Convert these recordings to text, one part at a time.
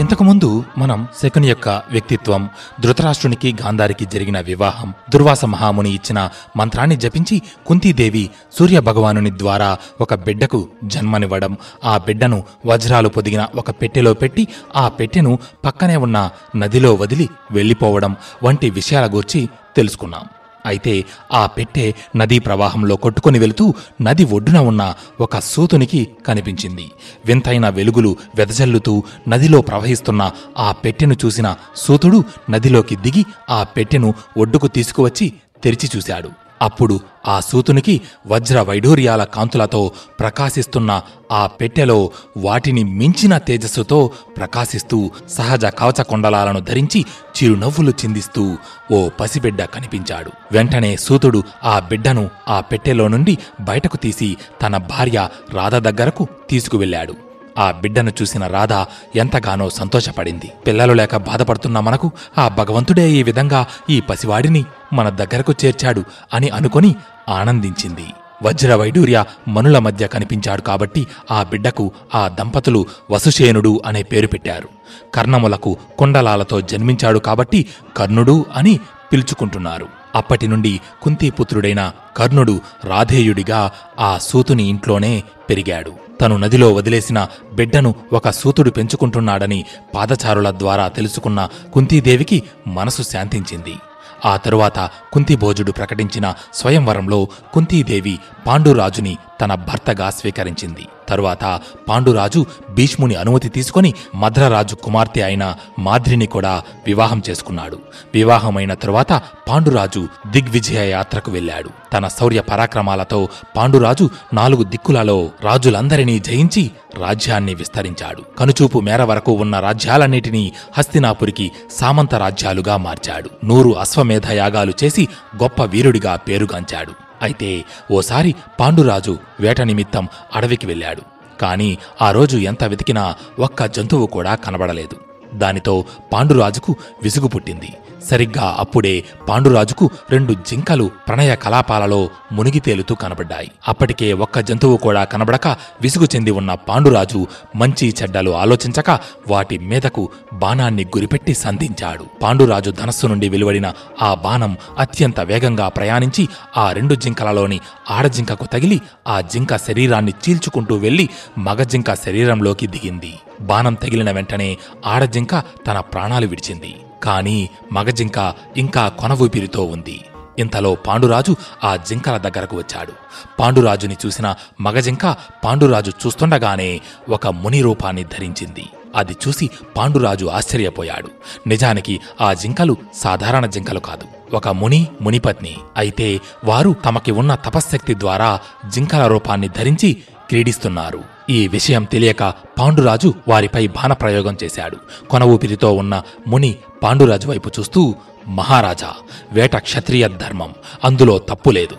ఇంతకుముందు మనం శకుని యొక్క వ్యక్తిత్వం ధృతరాష్ట్రునికి గాంధారికి జరిగిన వివాహం దుర్వాస మహాముని ఇచ్చిన మంత్రాన్ని జపించి కుంతీదేవి సూర్య భగవానుని ద్వారా ఒక బిడ్డకు జన్మనివ్వడం. ఆ బిడ్డను వజ్రాలు పొదిగిన ఒక పెట్టెలో పెట్టి ఆ పెట్టెను పక్కనే ఉన్న నదిలో వదిలి వెళ్ళిపోవడం వంటి విషయాల గురించి తెలుసుకున్నాం. అయితే ఆ పెట్టె నదీ ప్రవాహంలో కొట్టుకుని వెళుతూ నది ఒడ్డున ఉన్న ఒక సూతునికి కనిపించింది. వింతైన వెలుగులు వెదజల్లుతూ నదిలో ప్రవహిస్తున్న ఆ పెట్టెను చూసిన సూతుడు నదిలోకి దిగి ఆ పెట్టెను ఒడ్డుకు తీసుకువచ్చి తెరిచి చూశాడు. అప్పుడు ఆ సూతునికి వజ్ర వైఢూర్యాల కాంతులతో ప్రకాశిస్తున్న ఆ పెట్టెలో వాటిని మించిన తేజస్సుతో ప్రకాశిస్తూ సహజ కవచ కొండలాలను ధరించి చిరునవ్వులు చిందిస్తూ ఓ పసిబిడ్డ కనిపించాడు. వెంటనే సూతుడు ఆ బిడ్డను ఆ పెట్టెలో నుండి బయటకు తీసి తన భార్య రాధ దగ్గరకు తీసుకువెళ్ళాడు. ఆ బిడ్డను చూసిన రాధ ఎంతగానో సంతోషపడింది. పిల్లలు లేక బాధపడుతున్న మనకు ఆ భగవంతుడే ఈ విధంగా ఈ పసివాడిని మన దగ్గరకు చేర్చాడు అని అనుకొని ఆనందించింది. వజ్ర వైడూర్య మనుల మధ్య కనిపించాడు కాబట్టి ఆ బిడ్డకు ఆ దంపతులు వసుశేనుడు అనే పేరు పెట్టారు. కర్ణములకు కుండలాలతో జన్మించాడు కాబట్టి కర్ణుడు అని పిలుచుకుంటున్నారు. అప్పటి నుండి కుంతీపుత్రుడైన కర్ణుడు రాధేయుడిగా ఆ సూతుని ఇంట్లోనే పెరిగాడు. తను నదిలో వదిలేసిన బిడ్డను ఒక సూతుడు పెంచుకుంటున్నాడని పాదచారుల ద్వారా తెలుసుకున్న కుంతీదేవికి మనసు శాంతించింది. ఆ తరువాత కుంతిభోజుడు ప్రకటించిన స్వయంవరంలో కుంతీదేవి పాండురాజుని తన భర్తగా స్వీకరించింది. తరువాత పాండురాజు భీష్ముని అనుమతి తీసుకొని మద్రరాజు కుమార్తె అయిన మాద్రిని కూడా వివాహం చేసుకున్నాడు. వివాహమైన తరువాత పాండురాజు దిగ్విజయ యాత్రకు వెళ్ళాడు. తన శౌర్య పరాక్రమాలతో పాండురాజు నాలుగు దిక్కులలో రాజులందరినీ జయించి రాజ్యాన్ని విస్తరించాడు. కనుచూపు మేర వరకు ఉన్న రాజ్యాలన్నిటినీ హస్తినాపురికి సామంత రాజ్యాలుగా మార్చాడు. నూరు అశ్వమేధ యాగాలు చేసి గొప్ప వీరుడిగా పేరుగాంచాడు. అయితే ఓసారి పాండురాజు వేట నిమిత్తం అడవికి వెళ్ళాడు. కాని ఆ రోజు ఎంత వెతికినా ఒక్క జంతువు కూడా కనబడలేదు. దానితో పాండురాజుకు విసుగు పుట్టింది. సరిగ్గా అప్పుడే పాండురాజుకు రెండు జింకలు ప్రణయ కలాపాలలో మునిగి తేలుతూ కనబడ్డాయి. అప్పటికే ఒక్క జంతువు కూడా కనబడక విసుగు చెంది ఉన్న పాండురాజు మంచి చెడ్డలు ఆలోచించక వాటి మీదకు బాణాన్ని గురిపెట్టి సంధించాడు. పాండురాజు ధనస్సు నుండి వెలువడిన ఆ బాణం అత్యంత వేగంగా ప్రయాణించి ఆ రెండు జింకలలోని ఆడజింకకు తగిలి ఆ జింక శరీరాన్ని చీల్చుకుంటూ వెళ్ళి మగ జింక శరీరంలోకి దిగింది. బాణం తగిలిన వెంటనే ఆడజింక తన ప్రాణాలు విడిచింది. కాని మగజింక ఇంకా కొన ఊపిరితో ఉంది. ఇంతలో పాండురాజు ఆ జింకల దగ్గరకు వచ్చాడు. పాండురాజుని చూసిన మగజింక పాండురాజు చూస్తుండగానే ఒక ముని రూపాన్ని ధరించింది. అది చూసి పాండురాజు ఆశ్చర్యపోయాడు. నిజానికి ఆ జింకలు సాధారణ జింకలు కాదు. ఒక ముని మునిపత్ని. అయితే వారు తమకి ఉన్న తపశ్శక్తి ద్వారా జింకల రూపాన్ని ధరించి క్రీడిస్తున్నారు. ఈ విషయం తెలియక పాండురాజు వారిపై బాణప్రయోగం చేశాడు. కొన ఊపిరితో ఉన్న ముని పాండురాజు వైపు చూస్తూ మహారాజా వేట క్షత్రియ ధర్మం అందులో తప్పు లేదు.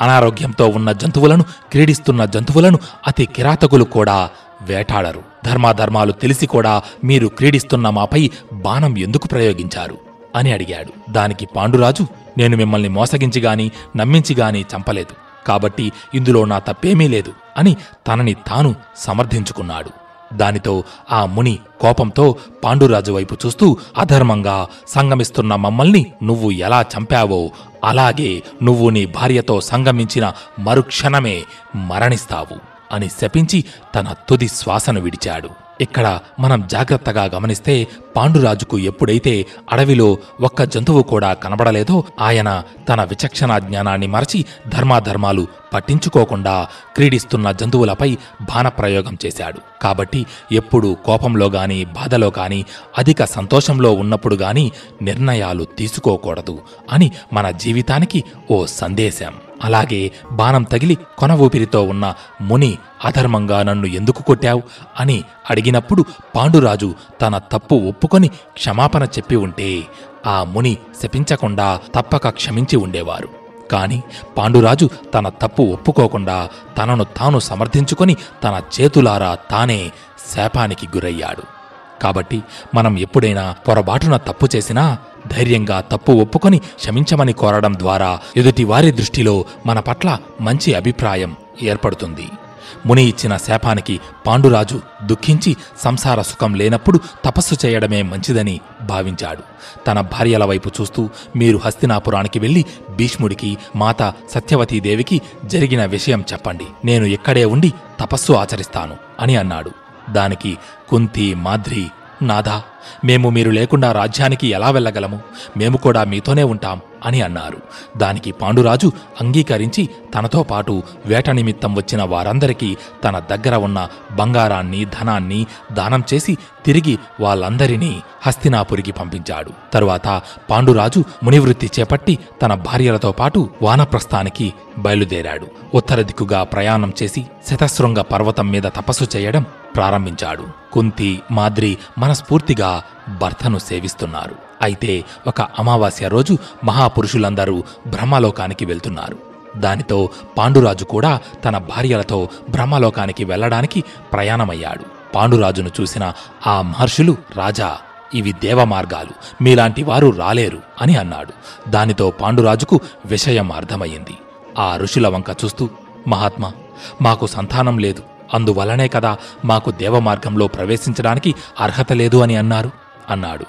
అనారోగ్యంతో ఉన్న జంతువులను క్రీడిస్తున్న జంతువులను అతి కిరాతకులు కూడా వేటాడరు. ధర్మాధర్మాలు తెలిసి కూడా మీరు క్రీడిస్తున్న మాపై బాణం ఎందుకు ప్రయోగించారు? అని అడిగాడు. దానికి పాండురాజు నేను మిమ్మల్ని మోసగించి గాని నమ్మించి గాని చంపలేదు. కాబట్టి ఇందులో నా తప్పేమీ లేదు అని తనని తాను సమర్థించుకున్నాడు. దానితో ఆ ముని కోపంతో పాండురాజు వైపు చూస్తూ అధర్మంగా సంగమిస్తున్న మమ్మల్ని నువ్వు ఎలా చంపావో అలాగే నువ్వు నీ భార్యతో సంగమించిన మరుక్షణమే మరణిస్తావు అని శపించి తన తుది శ్వాసను విడిచాడు. ఇక్కడ మనం జాగ్రత్తగా గమనిస్తే పాండురాజుకు ఎప్పుడైతే అడవిలో ఒక్క జంతువు కూడా కనబడలేదో ఆయన తన విచక్షణ జ్ఞానాన్ని మరచి ధర్మాధర్మాలు పట్టించుకోకుండా క్రీడిస్తున్న జంతువులపై బాణప్రయోగం చేశాడు. కాబట్టి ఎప్పుడు కోపంలో గాని బాధలో గాని అధిక సంతోషంలో ఉన్నప్పుడు గాని నిర్ణయాలు తీసుకోకూడదు అని మన జీవితానికి ఓ సందేశం. అలాగే బాణం తగిలి కొన ఊపిరితో ఉన్న ముని అధర్మంగా నన్ను ఎందుకు కొట్టావు అని అడిగినప్పుడు పాండురాజు తన తప్పు ఒప్పుకొని క్షమాపణ చెప్పి ఉంటే ఆ ముని శపించకుండా తప్పక క్షమించి ఉండేవారు. కాని పాండురాజు తన తప్పు ఒప్పుకోకుండా తనను తాను సమర్థించుకొని తన చేతులారా తానే శాపానికి గురయ్యాడు. కాబట్టి మనం ఎప్పుడైనా పొరబాటున తప్పు చేసినా ధైర్యంగా తప్పు ఒప్పుకొని క్షమించమని కోరడం ద్వారా ఎదుటి వారి దృష్టిలో మన పట్ల మంచి అభిప్రాయం ఏర్పడుతుంది. ముని ఇచ్చిన శాపానికి పాండురాజు దుఃఖించి సంసార సుఖం లేనప్పుడు తపస్సు చేయడమే మంచిదని భావించాడు. తన భార్యల వైపు చూస్తూ మీరు హస్తినాపురానికి వెళ్ళి భీష్ముడికి మాత సత్యవతీదేవికి జరిగిన విషయం చెప్పండి. నేను ఇక్కడే ఉండి తపస్సు ఆచరిస్తాను అని అన్నాడు. దానికి కుంతి మాద్రి నాథా మేము మీరు లేకుండా రాజ్యానికి ఎలా వెళ్ళగలము? మేము కూడా మీతోనే ఉంటాం. అని అన్నారు. దానికి పాండురాజు అంగీకరించి తనతో పాటు వేట నిమిత్తం వచ్చిన వారందరికీ తన దగ్గర ఉన్న బంగారాన్ని ధనాన్ని దానం చేసి తిరిగి వాళ్ళందరినీ హస్తినాపురికి పంపించాడు. తరువాత పాండురాజు మునివృత్తి చేపట్టి తన భార్యలతో పాటు వానప్రస్థానికి బయలుదేరాడు. ఉత్తర దిక్కుగా ప్రయాణం చేసి శతశృంగ పర్వతం మీద తపస్సు చేయడం ప్రారంభించాడు. కుంతి మాద్రి మనస్ఫూర్తిగా భర్తను సేవిస్తున్నారు. అయితే ఒక అమావాస్య రోజు మహాపురుషులందరూ బ్రహ్మలోకానికి వెళ్తున్నారు. దానితో పాండురాజు కూడా తన భార్యలతో బ్రహ్మలోకానికి వెళ్ళడానికి ప్రయాణమయ్యాడు. పాండురాజును చూసిన ఆ మహర్షులు రాజా ఇవి దేవమార్గాలు. మీలాంటి వారు రాలేరు అని అన్నాడు. దానితో పాండురాజుకు విషయం అర్థమయ్యింది. ఆ ఋషుల వంక చూస్తూ మహాత్మా మాకు సంతానం లేదు. అందువలనే కదా మాకు దేవమార్గంలో ప్రవేశించడానికి అర్హత లేదు అని అన్నారు. అన్నాడు.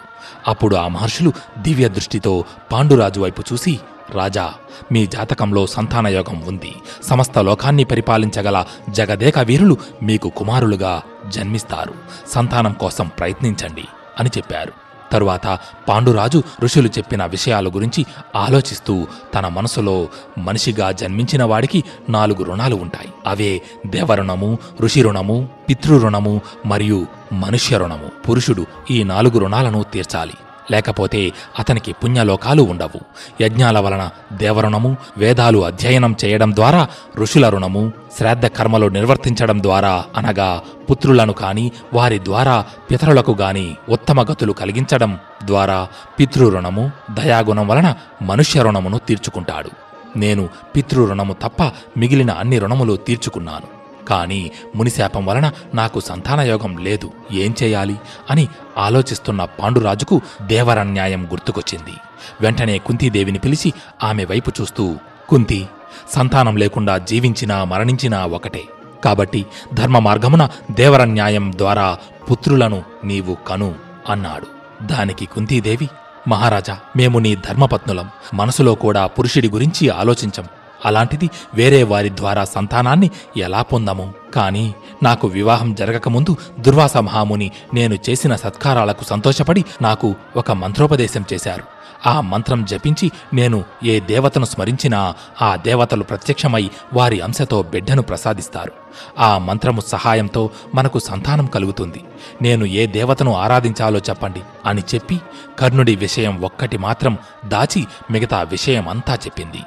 అప్పుడు ఆ మహర్షులు దివ్య దృష్టితో పాండురాజు వైపు చూసి రాజా మీ జాతకంలో సంతానయోగం ఉంది. సమస్త లోకాన్ని పరిపాలించగల జగదేక వీరులు మీకు కుమారులుగా జన్మిస్తారు. సంతానం కోసం ప్రయత్నించండి అని చెప్పారు. తరువాత పాండురాజు ఋషులు చెప్పిన విషయాల గురించి ఆలోచిస్తూ తన మనసులో మనిషిగా జన్మించిన వాడికి నాలుగు రుణాలు ఉంటాయి. అవే దేవరుణము ఋషి రుణము పితృరుణము మరియు మనుష్య రుణము పురుషుడు ఈ నాలుగు రుణాలను తీర్చాలి. లేకపోతే అతనికి పుణ్యలోకాలు ఉండవు. యజ్ఞాల వలన దేవరుణము వేదాలు అధ్యయనం చేయడం ద్వారా ఋషుల రుణము శ్రాద్ధ కర్మలు నిర్వర్తించడం ద్వారా అనగా పుత్రులను కాని వారి ద్వారా పితరులకు గాని ఉత్తమ గతులు కలిగించడం ద్వారా పితృరుణము దయాగుణం వలన మనుష్య రుణమును తీర్చుకుంటాడు. నేను పితృరుణము తప్ప మిగిలిన అన్ని రుణములు తీర్చుకున్నాను. కాని మునిశాపం వలన నాకు సంతానయోగం లేదు. ఏం చేయాలి? అని ఆలోచిస్తున్న పాండురాజుకు దేవరన్యాయం గుర్తుకొచ్చింది. వెంటనే కుంతీదేవిని పిలిచి ఆమె వైపు చూస్తూ కుంతి సంతానం లేకుండా జీవించినా మరణించినా ఒకటే. కాబట్టి ధర్మ మార్గమున దేవరన్యాయం ద్వారా పుత్రులను నీవు కను అన్నాడు. దానికి కుంతీదేవి మహారాజా మేము నీ ధర్మపత్నులం. మనసులో కూడా పురుషుడి గురించి ఆలోచించం. అలాంటిది వేరే వారి ద్వారా సంతానాన్ని ఎలా పొందము? కాని నాకు వివాహం జరగకముందు దుర్వాస మహాముని నేను చేసిన సత్కారాలకు సంతోషపడి నాకు ఒక మంత్రోపదేశం చేశారు. ఆ మంత్రం జపించి నేను ఏ దేవతను స్మరించినా ఆ దేవతలు ప్రత్యక్షమై వారి అంశతో బిడ్డను ప్రసాదిస్తారు. ఆ మంత్రము సహాయంతో మనకు సంతానం కలుగుతుంది. నేను ఏ దేవతను ఆరాధించాలో చెప్పండి అని చెప్పి కర్ణుడి విషయం ఒక్కటి మాత్రం దాచి మిగతా విషయం అంతా చెప్పింది.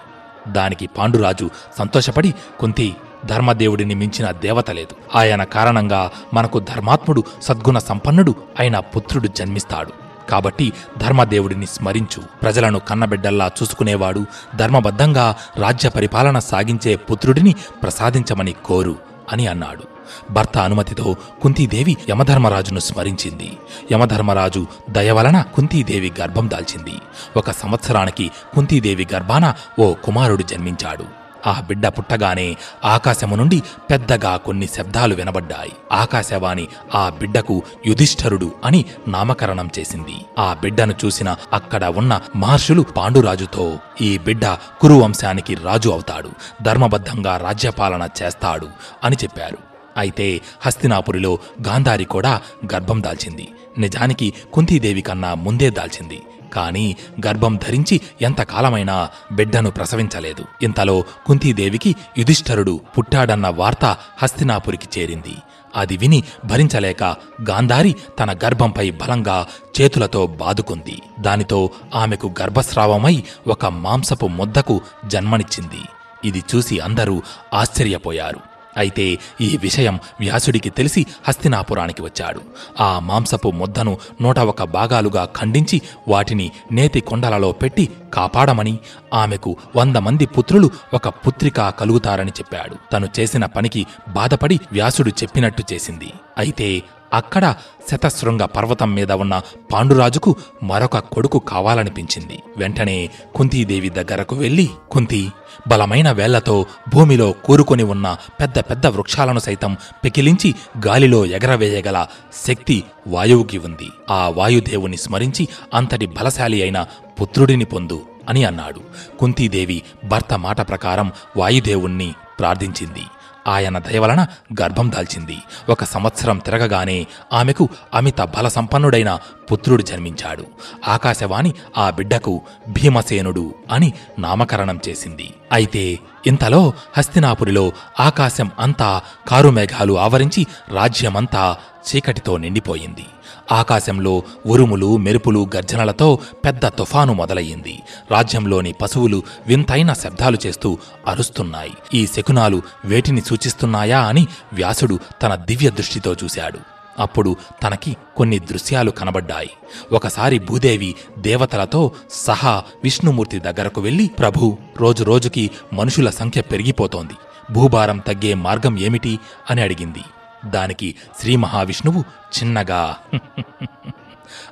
దానికి పాండురాజు సంతోషపడి కుంతి ధర్మదేవుడిని మించిన దేవత లేదు. ఆయన కారణంగా మనకు ధర్మాత్ముడు సద్గుణ సంపన్నుడు అయిన పుత్రుడు జన్మిస్తాడు. కాబట్టి ధర్మదేవుడిని స్మరించు. ప్రజలను కన్నబిడ్డల్లా చూసుకునేవాడు ధర్మబద్ధంగా రాజ్య పరిపాలన సాగించే పుత్రుడిని ప్రసాదించమని కోరు అని అన్నాడు. భర్త అనుమతితో కుంతీదేవి యమధర్మరాజును స్మరించింది. యమధర్మరాజు దయ వలన కుంతీదేవి గర్భం దాల్చింది. ఒక సంవత్సరానికి కుంతీదేవి గర్భాన ఓ కుమారుడు జన్మించాడు. ఆ బిడ్డ పుట్టగానే ఆకాశము నుండి పెద్దగా కొన్ని శబ్దాలు వినబడ్డాయి. ఆకాశవాణి ఆ బిడ్డకు యుధిష్ఠరుడు అని నామకరణం చేసింది. ఆ బిడ్డను చూసిన అక్కడ ఉన్న మహర్షులు పాండురాజుతో ఈ బిడ్డ కురువంశానికి రాజు అవుతాడు. ధర్మబద్ధంగా రాజ్యపాలన చేస్తాడు అని చెప్పారు. అయితే హస్తినాపురిలో గాంధారి కూడా గర్భం దాల్చింది. నిజానికి కుంతీదేవి కన్నా ముందే దాల్చింది. కానీ గర్భం ధరించి ఎంతకాలమైనా బిడ్డను ప్రసవించలేదు. ఇంతలో కుంతీదేవికి యుధిష్ఠరుడు పుట్టాడన్న వార్త హస్తినాపురికి చేరింది. అది విని భరించలేక గాంధారి తన గర్భంపై బలంగా చేతులతో బాదుకుంది. దానితో ఆమెకు గర్భస్రావమై ఒక మాంసపు ముద్దకు జన్మనిచ్చింది. ఇది చూసి అందరూ ఆశ్చర్యపోయారు. అయితే ఈ విషయం వ్యాసుడికి తెలిసి హస్తినాపురానికి వచ్చాడు. ఆ మాంసపు ముద్దను నూట ఒక భాగాలుగా ఖండించి వాటిని నేతి కొండలలో పెట్టి కాపాడమని ఆమెకు వంద మంది పుత్రులు ఒక పుత్రిక కలుగుతారని చెప్పాడు. తను చేసిన పనికి బాధపడి వ్యాసుడు చెప్పినట్టు చేసింది. అయితే అక్కడ శతశృంగ పర్వతం మీద ఉన్న పాండురాజుకు మరొక కొడుకు కావాలనిపించింది. వెంటనే కుంతీదేవి దగ్గరకు వెళ్ళి కుంతి బలమైన వేళ్ళతో భూమిలో కూరుకొని ఉన్న పెద్ద పెద్ద వృక్షాలను సైతం పెకిలించి గాలిలో ఎగరవేయగల శక్తి వాయువుకి ఉంది. ఆ వాయుదేవుని స్మరించి అంతటి బలశాలి అయిన పుత్రుడిని పొందు అని అన్నాడు. కుంతీదేవి భర్త మాట ప్రకారం వాయుదేవుణ్ణి ప్రార్థించింది. ఆయన దయవలన గర్భం దాల్చింది. ఒక సంవత్సరం తిరగగానే ఆమెకు అమిత బల సంపన్నుడైన పుత్రుడు జన్మించాడు. ఆకాశవాణి ఆ బిడ్డకు భీమసేనుడు అని నామకరణం చేసింది. అయితే ఇంతలో హస్తినాపురిలో ఆకాశం అంతా కారుమేఘాలు ఆవరించి రాజ్యమంతా చీకటితో నిండిపోయింది. ఆకాశంలో ఉరుములు మెరుపులు గర్జనలతో పెద్ద తుఫాను మొదలయ్యింది. రాజ్యంలోని పశువులు వింతైన శబ్దాలు చేస్తూ అరుస్తున్నాయి. ఈ శకునాలు వేటిని సూచిస్తున్నాయా అని వ్యాసుడు తన దివ్య దృష్టితో చూశాడు. అప్పుడు తనకి కొన్ని దృశ్యాలు కనబడ్డాయి. ఒకసారి భూదేవి దేవతలతో సహా విష్ణుమూర్తి దగ్గరకు వెళ్ళి ప్రభు రోజురోజుకి మనుషుల సంఖ్య పెరిగిపోతోంది. భూభారం తగ్గే మార్గం ఏమిటి? అని అడిగింది. దానికి శ్రీ మహావిష్ణువు చిన్నగా.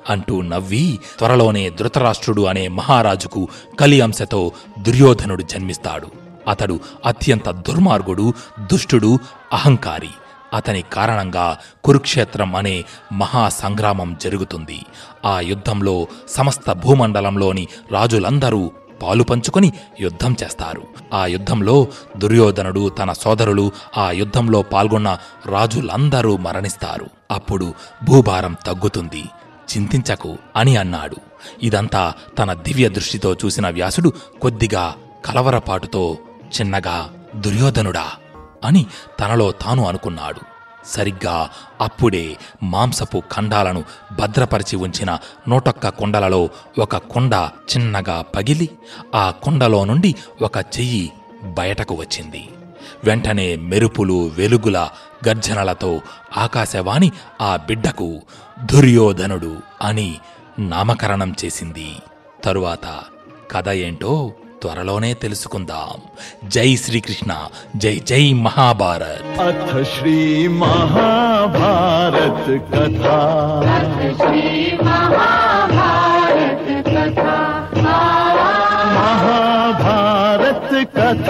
అంటూ నవ్వి త్వరలోనే ధృతరాష్ట్రుడు అనే మహారాజుకు కలి అంశతో దుర్యోధనుడు జన్మిస్తాడు. అతడు అత్యంత దుర్మార్గుడు దుష్టుడు అహంకారి. అతని కారణంగా కురుక్షేత్రం అనే మహాసంగ్రామం జరుగుతుంది. ఆ యుద్ధంలో సమస్త భూమండలంలోని రాజులందరూ పాలు పంచుకొని యుద్ధం చేస్తారు. ఆ యుద్ధంలో దుర్యోధనుడు తన సోదరులు ఆ యుద్ధంలో పాల్గొన్న రాజులందరూ మరణిస్తారు. అప్పుడు భూభారం తగ్గుతుంది. చింతించకు అని అన్నాడు. ఇదంతా తన దివ్య దృష్టితో చూసిన వ్యాసుడు కొద్దిగా కలవరపాటుతో చిన్నగా దుర్యోధనుడా అని తనలో తాను అనుకున్నాడు. సరిగ్గా అప్పుడే మాంసపు ఖండాలను భద్రపరిచి ఉంచిన నూటొక్క కుండలలో ఒక కుండ చిన్నగా పగిలి ఆ కుండలో నుండి ఒక చెయ్యి బయటకు వచ్చింది. వెంటనే మెరుపులు వెలుగుల గర్జనలతో ఆకాశవాణి ఆ బిడ్డకు దుర్యోధనుడు అని నామకరణం చేసింది. తరువాత కథ ఏంటో త్వరలోనే తెలుసుకుందాం జై శ్రీకృష్ణ జై జై మహాభారత్ అథ శ్రీ మహాభారత్ కథ మహాభారత కథ